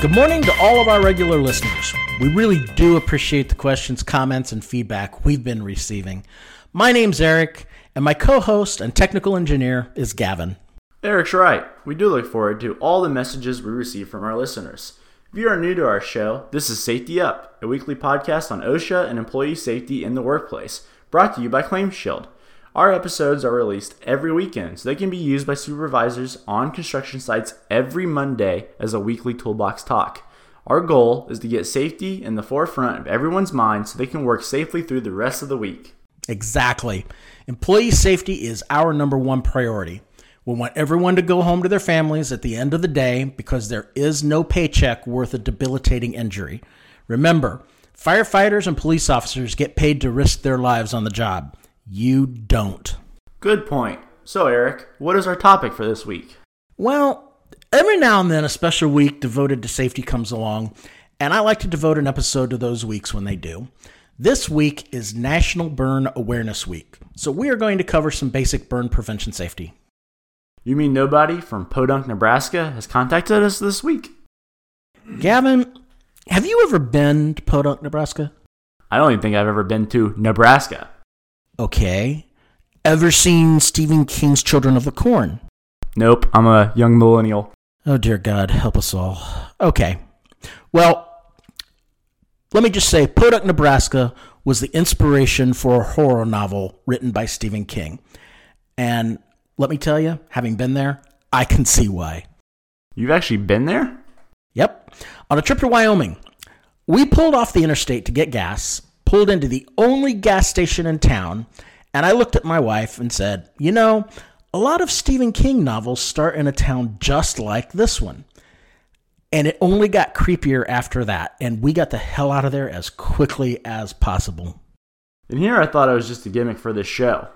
Good morning to all of our regular listeners. We really do appreciate the questions, comments, and feedback we've been receiving. My name's Eric, and my co host and technical engineer is Gavin. Eric's right. We do look forward to all the messages we receive from our listeners. If you are new to our show, this is Safety Up, a weekly podcast on OSHA and employee safety in the workplace, brought to you by ClaimShield. Our episodes are released every weekend, so they can be used by supervisors on construction sites every Monday as a weekly toolbox talk. Our goal is to get safety in the forefront of everyone's mind so they can work safely through the rest of the week. Exactly. Employee safety is our number one priority. We want everyone to go home to their families at the end of the day because there is no paycheck worth a debilitating injury. Remember, firefighters and police officers get paid to risk their lives on the job. You don't. Good point. So, Eric, what is our topic for this week? Well, every now and then a special week devoted to safety comes along, and I like to devote an episode to those weeks when they do. This week is National Burn Awareness Week, so we are going to cover some basic burn prevention safety. You mean nobody from Podunk, Nebraska has contacted us this week? Gavin, have you ever been to Podunk, Nebraska? I don't even think I've ever been to Nebraska. Okay. Ever seen Stephen King's Children of the Corn? Nope, I'm a young millennial. Oh, dear God, help us all. Okay. Well, let me just say Podunk, Nebraska was the inspiration for a horror novel written by Stephen King. And let me tell you, having been there, I can see why. You've actually been there? Yep. On a trip to Wyoming, we pulled off the interstate to get gas pulled into the only gas station in town, and I looked at my wife and said, You know, a lot of Stephen King novels start in a town just like this one. And it only got creepier after that, and we got the hell out of there as quickly as possible. And here I thought it was just a gimmick for this show.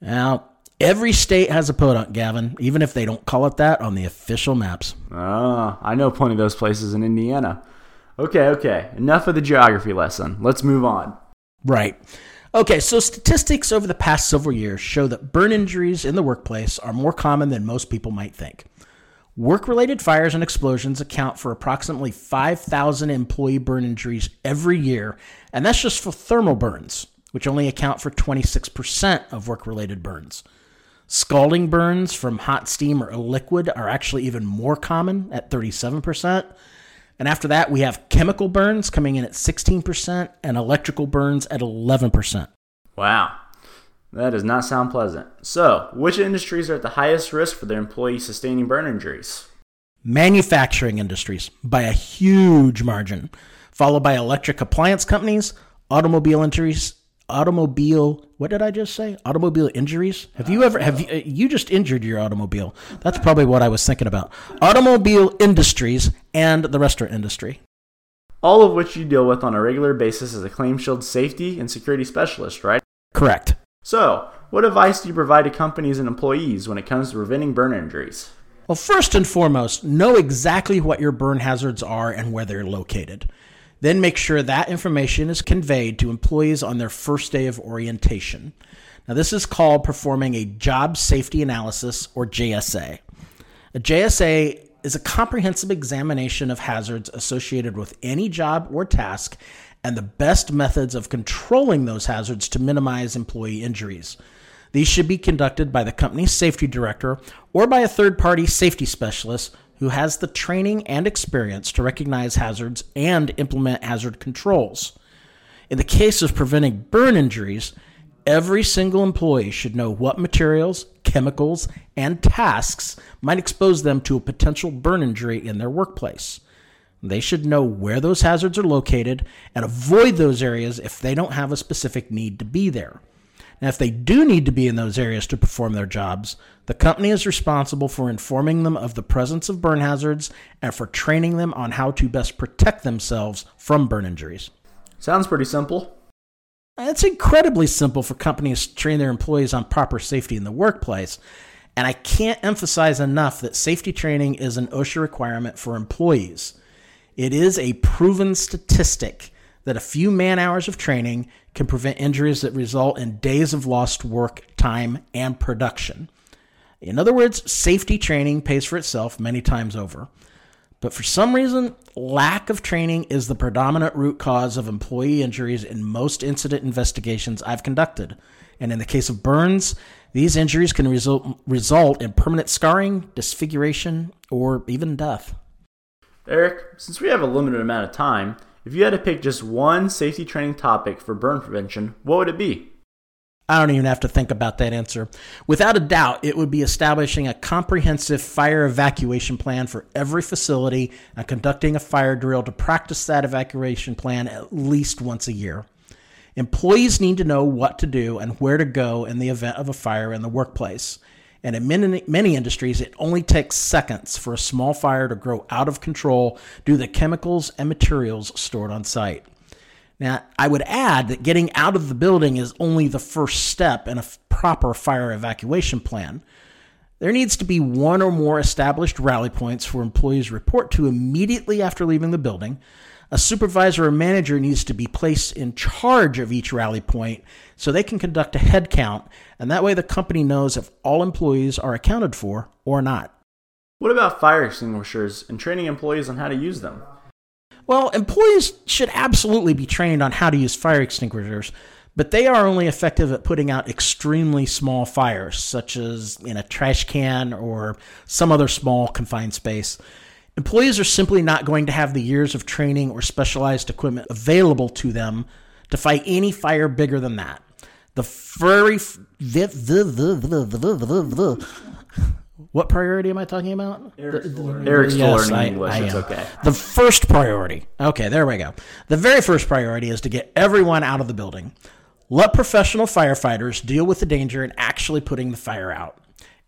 Now, every state has a podunk, Gavin, even if they don't call it that on the official maps. Ah, I know plenty of those places in Indiana. Okay, okay. Enough of the geography lesson. Let's move on. Right. Okay, so statistics over the past several years show that burn injuries in the workplace are more common than most people might think. Work related fires and explosions account for approximately 5,000 employee burn injuries every year, and that's just for thermal burns, which only account for 26% of work related burns. Scalding burns from hot steam or liquid are actually even more common at 37%, and after that, we have chemical burns coming in at 16% and electrical burns at 11%. Wow. That does not sound pleasant. So, which industries are at the highest risk for their employees sustaining burn injuries? Manufacturing industries by a huge margin, followed by electric appliance companies, automobile injuries, automobile what did i just say automobile injuries have you ever have you, uh, you just injured your automobile that's probably what i was thinking about automobile industries and the restaurant industry. All of which you deal with on a regular basis as a ClaimShield safety and security specialist right? Correct. So what advice do you provide to companies and employees when it comes to preventing burn injuries? Well first and foremost know exactly what your burn hazards are and where they're located. Then make sure that information is conveyed to employees on their first day of orientation. Now, this is called performing a job safety analysis or JSA. A. JSA is a comprehensive examination of hazards associated with any job or task and the best methods of controlling those hazards to minimize employee injuries. These should be conducted by the company's safety director or by a third party safety specialist who has the training and experience to recognize hazards and implement hazard controls. In the case of preventing burn injuries, every single employee should know what materials, chemicals, and tasks might expose them to a potential burn injury in their workplace. They should know where those hazards are located and avoid those areas if they don't have a specific need to be there. Now, if they do need to be in those areas to perform their jobs, the company is responsible for informing them of the presence of burn hazards and for training them on how to best protect themselves from burn injuries. Sounds pretty simple. It's incredibly simple for companies to train their employees on proper safety in the workplace. And I can't emphasize enough that safety training is an OSHA requirement for employees. It is a proven statistic that a few man hours of training can prevent injuries that result in days of lost work time and production. In other words, safety training pays for itself many times over. But for some reason, lack of training is the predominant root cause of employee injuries in most incident investigations I've conducted. And in the case of burns, these injuries can result, result in permanent scarring, disfiguration, or even death. Eric, since we have a limited amount of time, if you had to pick just one safety training topic for burn prevention, what would it be? I don't even have to think about that answer. Without a doubt, it would be establishing a comprehensive fire evacuation plan for every facility and conducting a fire drill to practice that evacuation plan at least once a year. Employees need to know what to do and where to go in the event of a fire in the workplace. And in many, many industries, it only takes seconds for a small fire to grow out of control due to the chemicals and materials stored on site. Now, I would add that getting out of the building is only the first step in a proper fire evacuation plan. There needs to be one or more established rally points for employees report to immediately after leaving the building. A supervisor or manager needs to be placed in charge of each rally point so they can conduct a head count, and that way the company knows if all employees are accounted for or not. What about fire extinguishers and training employees on how to use them? Well, employees should absolutely be trained on how to use fire extinguishers, but they are only effective at putting out extremely small fires, such as in a trash can or some other small confined space. Employees are simply not going to have the years of training or specialized equipment available to them to fight any fire bigger than that. The furry. What priority am I talking about? Eric's, Eric's yes, learning I, English. I it's okay. The first priority. Okay, there we go. The very first priority is to get everyone out of the building. Let professional firefighters deal with the danger and actually putting the fire out.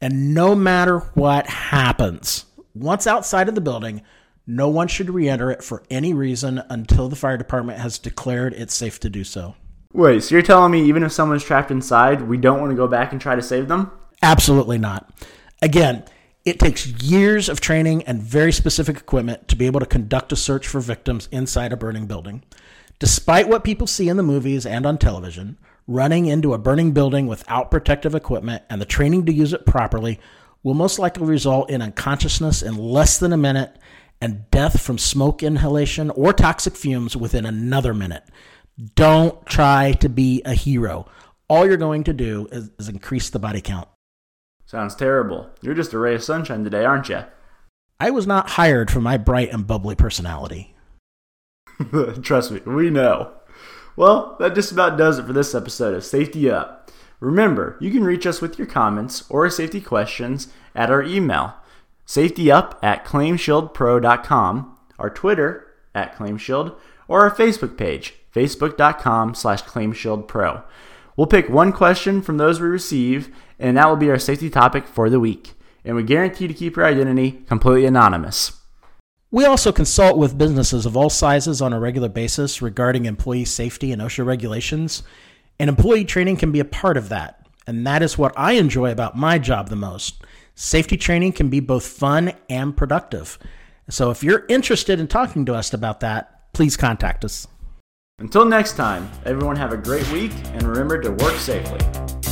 And no matter what happens, once outside of the building, no one should re enter it for any reason until the fire department has declared it's safe to do so. Wait, so you're telling me even if someone's trapped inside, we don't want to go back and try to save them? Absolutely not. Again, it takes years of training and very specific equipment to be able to conduct a search for victims inside a burning building. Despite what people see in the movies and on television, running into a burning building without protective equipment and the training to use it properly will most likely result in unconsciousness in less than a minute and death from smoke inhalation or toxic fumes within another minute. Don't try to be a hero. All you're going to do is, is increase the body count. Sounds terrible. You're just a ray of sunshine today, aren't you? I was not hired for my bright and bubbly personality. Trust me, we know. Well, that just about does it for this episode of Safety Up. Remember, you can reach us with your comments or safety questions at our email, safetyup at claimshieldpro.com, our Twitter at claimshield, or our Facebook page, facebook.com slash claimshieldpro. We'll pick one question from those we receive, and that will be our safety topic for the week. And we guarantee to keep your identity completely anonymous. We also consult with businesses of all sizes on a regular basis regarding employee safety and OSHA regulations, and employee training can be a part of that. And that is what I enjoy about my job the most. Safety training can be both fun and productive. So if you're interested in talking to us about that, please contact us. Until next time, everyone have a great week and remember to work safely.